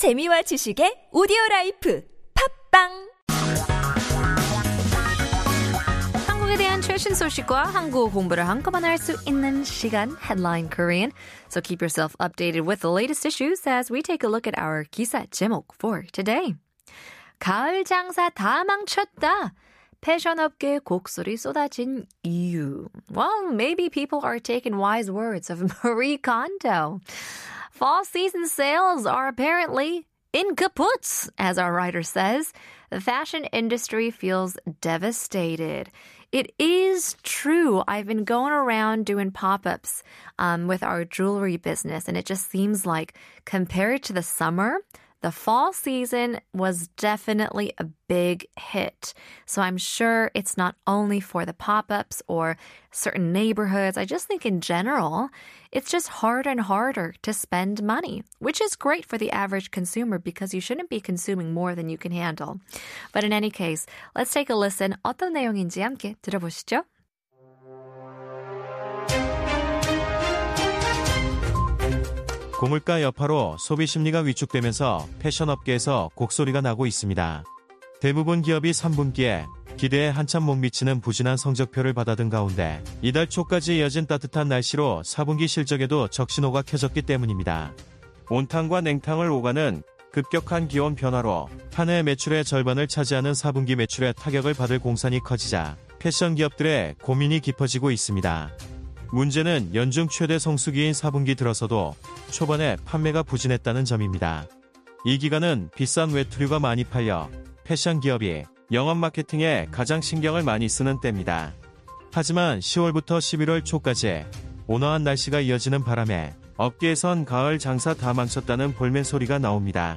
재미와 지식의 오디오 라이프 팝빵 한국에 대한 최신 소식과 한국 공부를 한꺼번에 할 수 있는 시간 Headline Korean. So keep yourself updated with the latest issues as we take a look at our 기사 제목 for today. 가을 장사 다 망쳤다. 패션업계에 곡소리 쏟아진 이유. Well, maybe people are taking wise words of Marie Kondo. Fall season sales are apparently in kaputs, as our writer says. The fashion industry feels devastated. It is true. I've been going around doing pop ups um, with our jewelry business, and it just seems like compared to the summer, the fall season was definitely a big hit. So I'm sure it's not only for the pop ups or certain neighborhoods. I just think in general, it's just harder and harder to spend money, which is great for the average consumer because you shouldn't be consuming more than you can handle. But in any case, let's take a listen. 어떤 내용인지 함께 들어보시죠. 고물가 여파로 소비 심리가 위축되면서 패션업계에서 곡소리가 나고 있습니다. 대부분 기업이 3분기에 기대에 한참 못 미치는 부진한 성적표를 받아든 가운데 이달 초까지 이어진 따뜻한 날씨로 4분기 실적에도 적신호가 켜졌기 때문입니다. 온탕과 냉탕을 오가는 급격한 기온 변화로 한 해 매출의 절반을 차지하는 4분기 매출에 타격을 받을 공산이 커지자 패션 기업들의 고민이 깊어지고 있습니다. 문제는 연중 최대 성수기인 4분기 들어서도 초반에 판매가 부진했다는 점입니다. 이 기간은 비싼 외투류가 많이 팔려 패션 기업이 영업 마케팅에 가장 신경을 많이 쓰는 때입니다. 하지만 10월부터 11월 초까지 온화한 날씨가 이어지는 바람에 업계에선 가을 장사 다 망쳤다는 볼멘 소리가 나옵니다.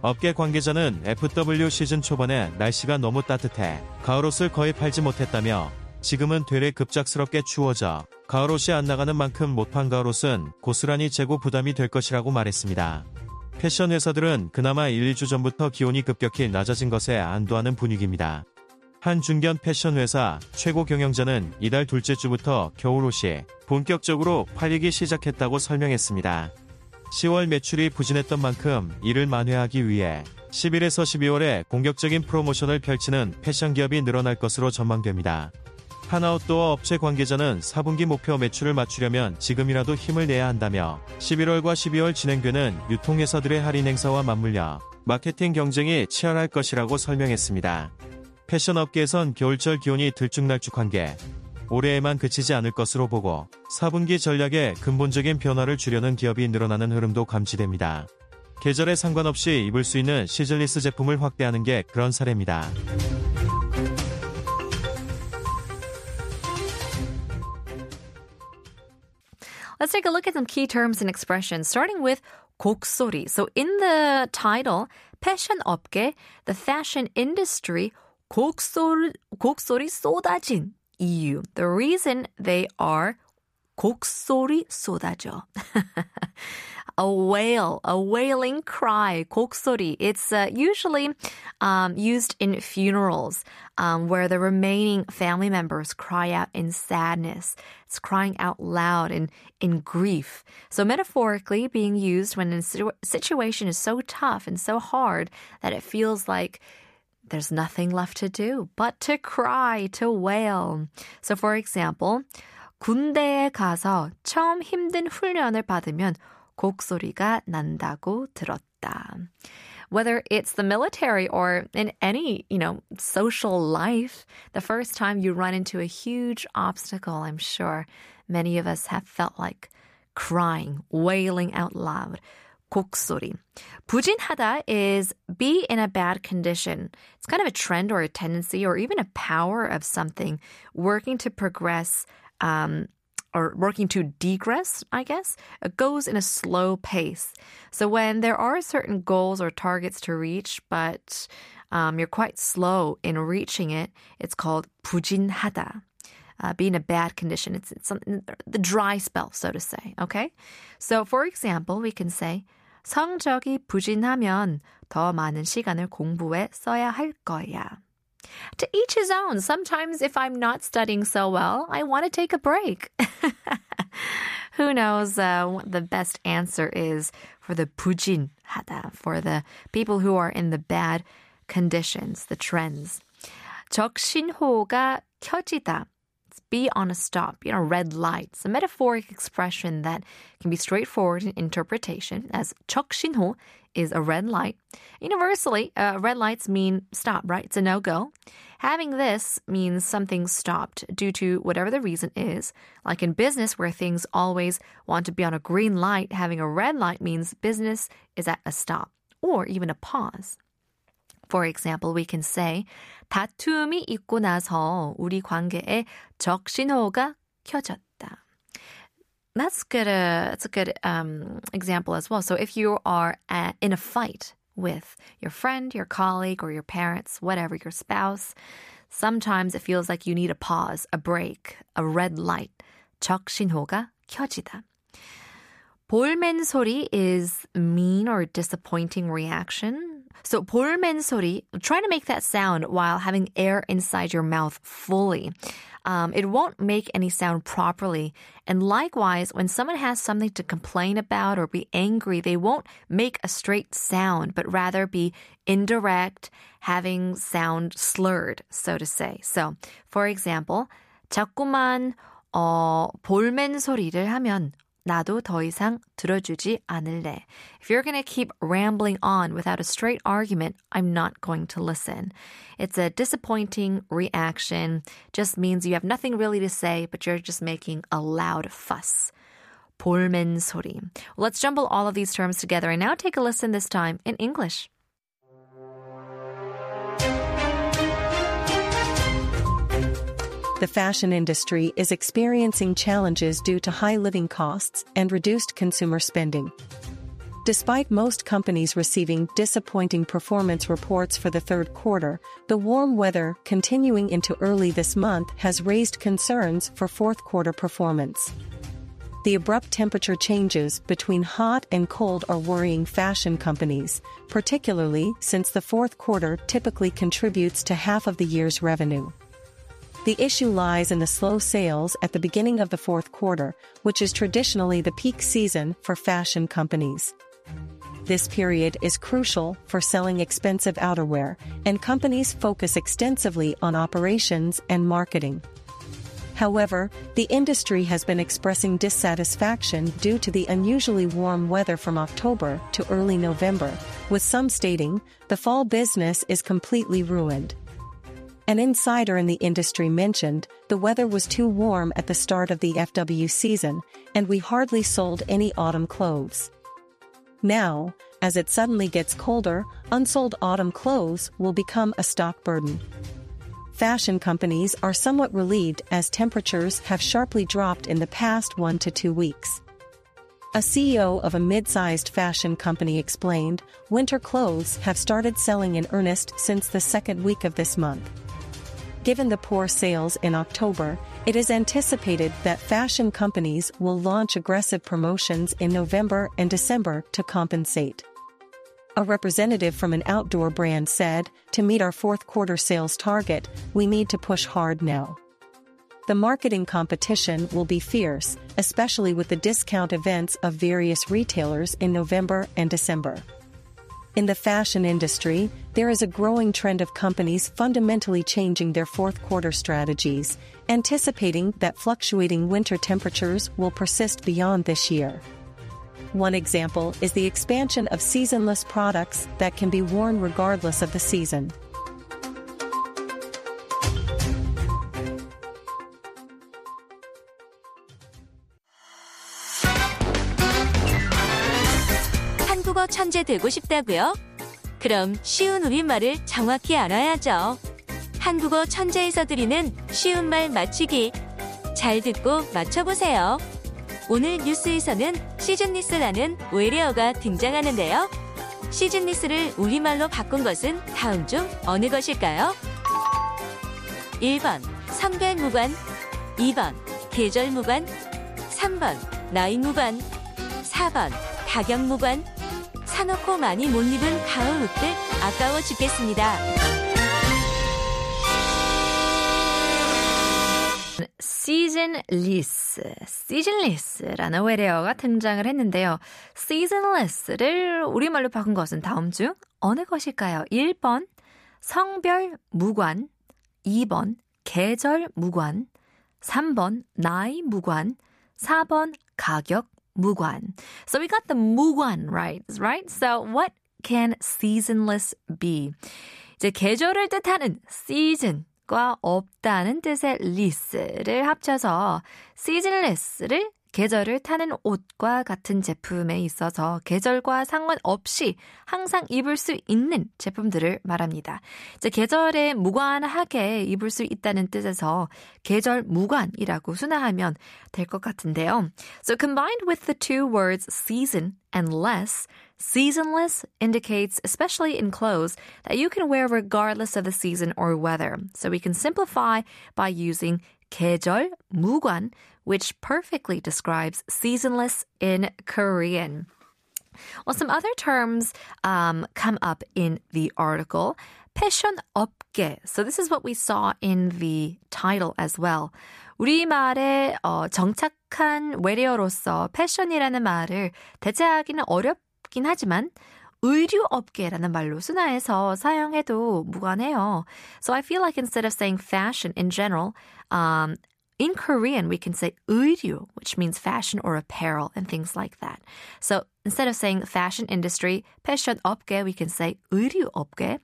업계 관계자는 FW 시즌 초반에 날씨가 너무 따뜻해 가을 옷을 거의 팔지 못했다며 지금은 되레 급작스럽게 추워져 가을 옷이 안 나가는 만큼 못판 가을 옷은 고스란히 재고 부담이 될 것이라고 말했습니다. 패션 회사들은 그나마 1, 2주 전부터 기온이 급격히 낮아진 것에 안도하는 분위기입니다. 한 중견 패션 회사 최고 경영자는 이달 둘째 주부터 겨울옷이 본격적으로 팔리기 시작했다고 설명했습니다. 10월 매출이 부진했던 만큼 이를 만회하기 위해 11에서 12월에 공격적인 프로모션을 펼치는 패션 기업이 늘어날 것으로 전망됩니다. 하나웃도어 업체 관계자는 4분기 목표 매출을 맞추려면 지금이라도 힘을 내야 한다며 11월과 12월 진행되는 유통회사들의 할인 행사와 맞물려 마케팅 경쟁이 치열할 것이라고 설명했습니다. 패션 업계에선 겨울철 기온이 들쭉날쭉한 게 올해에만 그치지 않을 것으로 보고 4분기 전략에 근본적인 변화를 주려는 기업이 늘어나는 흐름도 감지됩니다. 계절에 상관없이 입을 수 있는 시즐리스 제품을 확대하는 게 그런 사례입니다. Let's take a look at some key terms and expressions, starting with 곡소리. So in the title, 패션 업계, the fashion industry, 곡소리, 곡소리 쏟아진 이유. The reason they are 곡소리 쏟아져. a wail, a wailing cry, 곡소리. It's uh, usually um, used in funerals um, where the remaining family members cry out in sadness. It's crying out loud in, in grief. So metaphorically being used when a situation is so tough and so hard that it feels like there's nothing left to do but to cry, to wail. So for example, 군대에 가서 처음 힘든 훈련을 받으면 곡소리가 난다고 들었다. Whether it's the military or in any, you know, social life, the first time you run into a huge obstacle, I'm sure many of us have felt like crying, wailing out loud. 곡소리. 부진하다 is be in a bad condition. It's kind of a trend or a tendency or even a power of something working to progress um, or working to degress, I guess, it goes in a slow pace. So when there are certain goals or targets to reach, but um, you're quite slow in reaching it, it's called 부진하다. Uh, be in a bad condition. It's, it's something, the dry spell, so to say. Okay? So, for example, we can say, 성적이 부진하면 더 많은 시간을 공부에 써야 할 거야. To each his own. Sometimes if I'm not studying so well, I want to take a break. who knows uh, what the best answer is for the 부진하다, for the people who are in the bad conditions, the trends. 적신호가 켜지다. Be on a stop, you know, red lights, a metaphoric expression that can be straightforward in interpretation, as 적신호 is a red light. Universally, uh, red lights mean stop, right? It's a no go. Having this means something stopped due to whatever the reason is. Like in business, where things always want to be on a green light, having a red light means business is at a stop or even a pause. For example, we can say 다툼이 있고 나서 우리 관계에 적신호가 켜졌다. That's good. Uh, that's a good um, example as well. So if you are at, in a fight with your friend, your colleague, or your parents, whatever, your spouse, sometimes it feels like you need a pause, a break, a red light. 적신호가 켜지다. 볼멘 소리 is mean or disappointing reaction. So 볼멘 소리, try to make that sound while having air inside your mouth fully. Um, it won't make any sound properly. And likewise, when someone has something to complain about or be angry, they won't make a straight sound, but rather be indirect, having sound slurred, so to say. So, for example, 자꾸만 어, 볼멘 소리를 하면 나도 더 이상 들어주지 않을래. If you're going to keep rambling on without a straight argument, I'm not going to listen. It's a disappointing reaction. Just means you have nothing really to say, but you're just making a loud fuss. 볼멘 소리. Let's jumble all of these terms together and now take a listen this time in English. The fashion industry is experiencing challenges due to high living costs and reduced consumer spending. Despite most companies receiving disappointing performance reports for the third quarter, the warm weather continuing into early this month has raised concerns for fourth quarter performance. The abrupt temperature changes between hot and cold are worrying fashion companies, particularly since the fourth quarter typically contributes to half of the year's revenue. The issue lies in the slow sales at the beginning of the fourth quarter, which is traditionally the peak season for fashion companies. This period is crucial for selling expensive outerwear, and companies focus extensively on operations and marketing. However, the industry has been expressing dissatisfaction due to the unusually warm weather from October to early November, with some stating the fall business is completely ruined. An insider in the industry mentioned the weather was too warm at the start of the FW season, and we hardly sold any autumn clothes. Now, as it suddenly gets colder, unsold autumn clothes will become a stock burden. Fashion companies are somewhat relieved as temperatures have sharply dropped in the past one to two weeks. A CEO of a mid-sized fashion company explained, winter clothes have started selling in earnest since the second week of this month. Given the poor sales in October, it is anticipated that fashion companies will launch aggressive promotions in November and December to compensate. A representative from an outdoor brand said, To meet our fourth quarter sales target, we need to push hard now. The marketing competition will be fierce, especially with the discount events of various retailers in November and December. In the fashion industry, there is a growing trend of companies fundamentally changing their fourth quarter strategies, anticipating that fluctuating winter temperatures will persist beyond this year. One example is the expansion of seasonless products that can be worn regardless of the season. 한국어 천재 되고 싶다고요? 그럼 쉬운 우리말을 정확히 알아야죠. 한국어 천재에서 드리는 쉬운 말 맞추기. 잘 듣고 맞춰보세요. 오늘 뉴스에서는 시즌리스라는 외래어가 등장하는데요. 시즌리스를 우리말로 바꾼 것은 다음 중 어느 것일까요? 1번 성별 무관 2번 계절 무관 3번 나이 무관 4번 가격 무관 사놓고 많이 못 입은 가을 옷들 아까워 죽겠습니다. seasonless, seasonless라는 외래어가 등장을 했는데요. seasonless를 우리말로 바꾼 것은 다음 중 어느 것일까요? 1번 성별 무관, 2번 계절 무관, 3번 나이 무관, 4번 가격 무관. So we got the 무관 right, right? So what can seasonless be? 이제 계절을 뜻하는 season 과 없다는 뜻의 less를 합쳐서 seasonless를 계절을 타는 옷과 같은 제품에 있어서 계절과 상관없이 항상 입을 수 있는 제품들을 말합니다. 이제 계절에 무관하게 입을 수 있다는 뜻에서 계절 무관이라고 순화하면 될 것 같은데요. So combined with the two words season and less, Seasonless indicates, especially in clothes, that you can wear regardless of the season or weather. So we can simplify by using 계절 무관, which perfectly describes seasonless in Korean. Well, some other terms um, come up in the article. 패션 업계. So this is what we saw in the title as well. 우리말에 어, 정착한 외래어로서 패션이라는 말을 대체하기는 어렵긴 하지만 의류 업계라는 말로 순화해서 사용해도 무관해요. So I feel like instead of saying fashion in general, um, in Korean, we can say 의류, which means fashion or apparel and things like that. So instead of saying fashion industry, 패션 업계, we can say 의류 업계.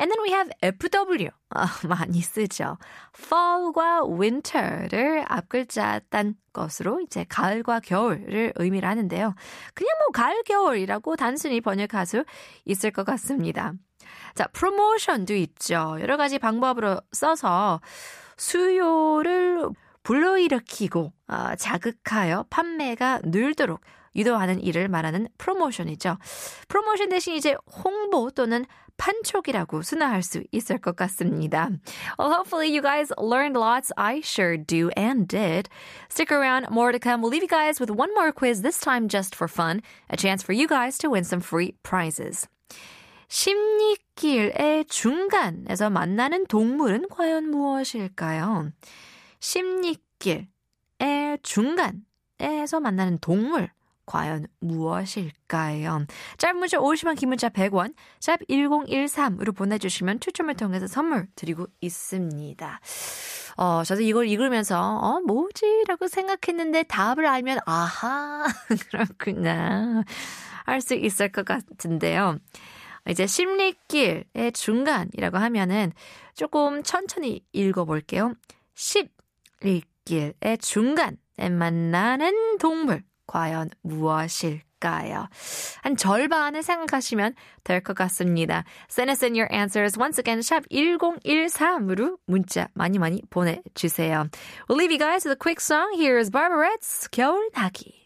And then we have FW. 어, 많이 쓰죠. fall과 winter를 앞글자 딴 것으로 이제 가을과 겨울을 의미를 하는데요. 그냥 뭐 가을, 겨울이라고 단순히 번역할 수 있을 것 같습니다. 자, 프로모션도 있죠. 여러 가지 방법으로 써서 수요를 불러일으키고 어, 자극하여 판매가 늘도록 유도하는 일을 말하는 프로모션이죠. 프로모션 대신 이제 홍보 또는 판촉이라고 순화할 수 있을 것 같습니다. Well, hopefully you guys learned lots. I sure do and did. Stick around, more to come. We'll leave you guys with one more quiz, this time just for fun. A chance for you guys to win some free prizes. 십리길의 중간에서 만나는 동물은 과연 무엇일까요? 십리길의 중간에서 만나는 동물 과연 무엇일까요? 짧은 문자 50원, 긴 문자 100원, 샵 1013으로 보내주시면 추첨을 통해서 선물 드리고 있습니다. 어, 저도 이걸 읽으면서, 어, 뭐지? 라고 생각했는데 답을 알면, 아하, 그렇구나. 할 수 있을 것 같은데요. 이제 심리길의 중간이라고 하면은 조금 천천히 읽어볼게요. 10, 읽길의 중간에 만나는 동물 과연 무엇일까요? 한 절반을 생각하시면 될 것 같습니다. Send us in your answers once again 샵 1013으로 문자 많이 많이 보내주세요. We'll leave you guys with a quick song. Here's Barbara Reds, 겨울 나기.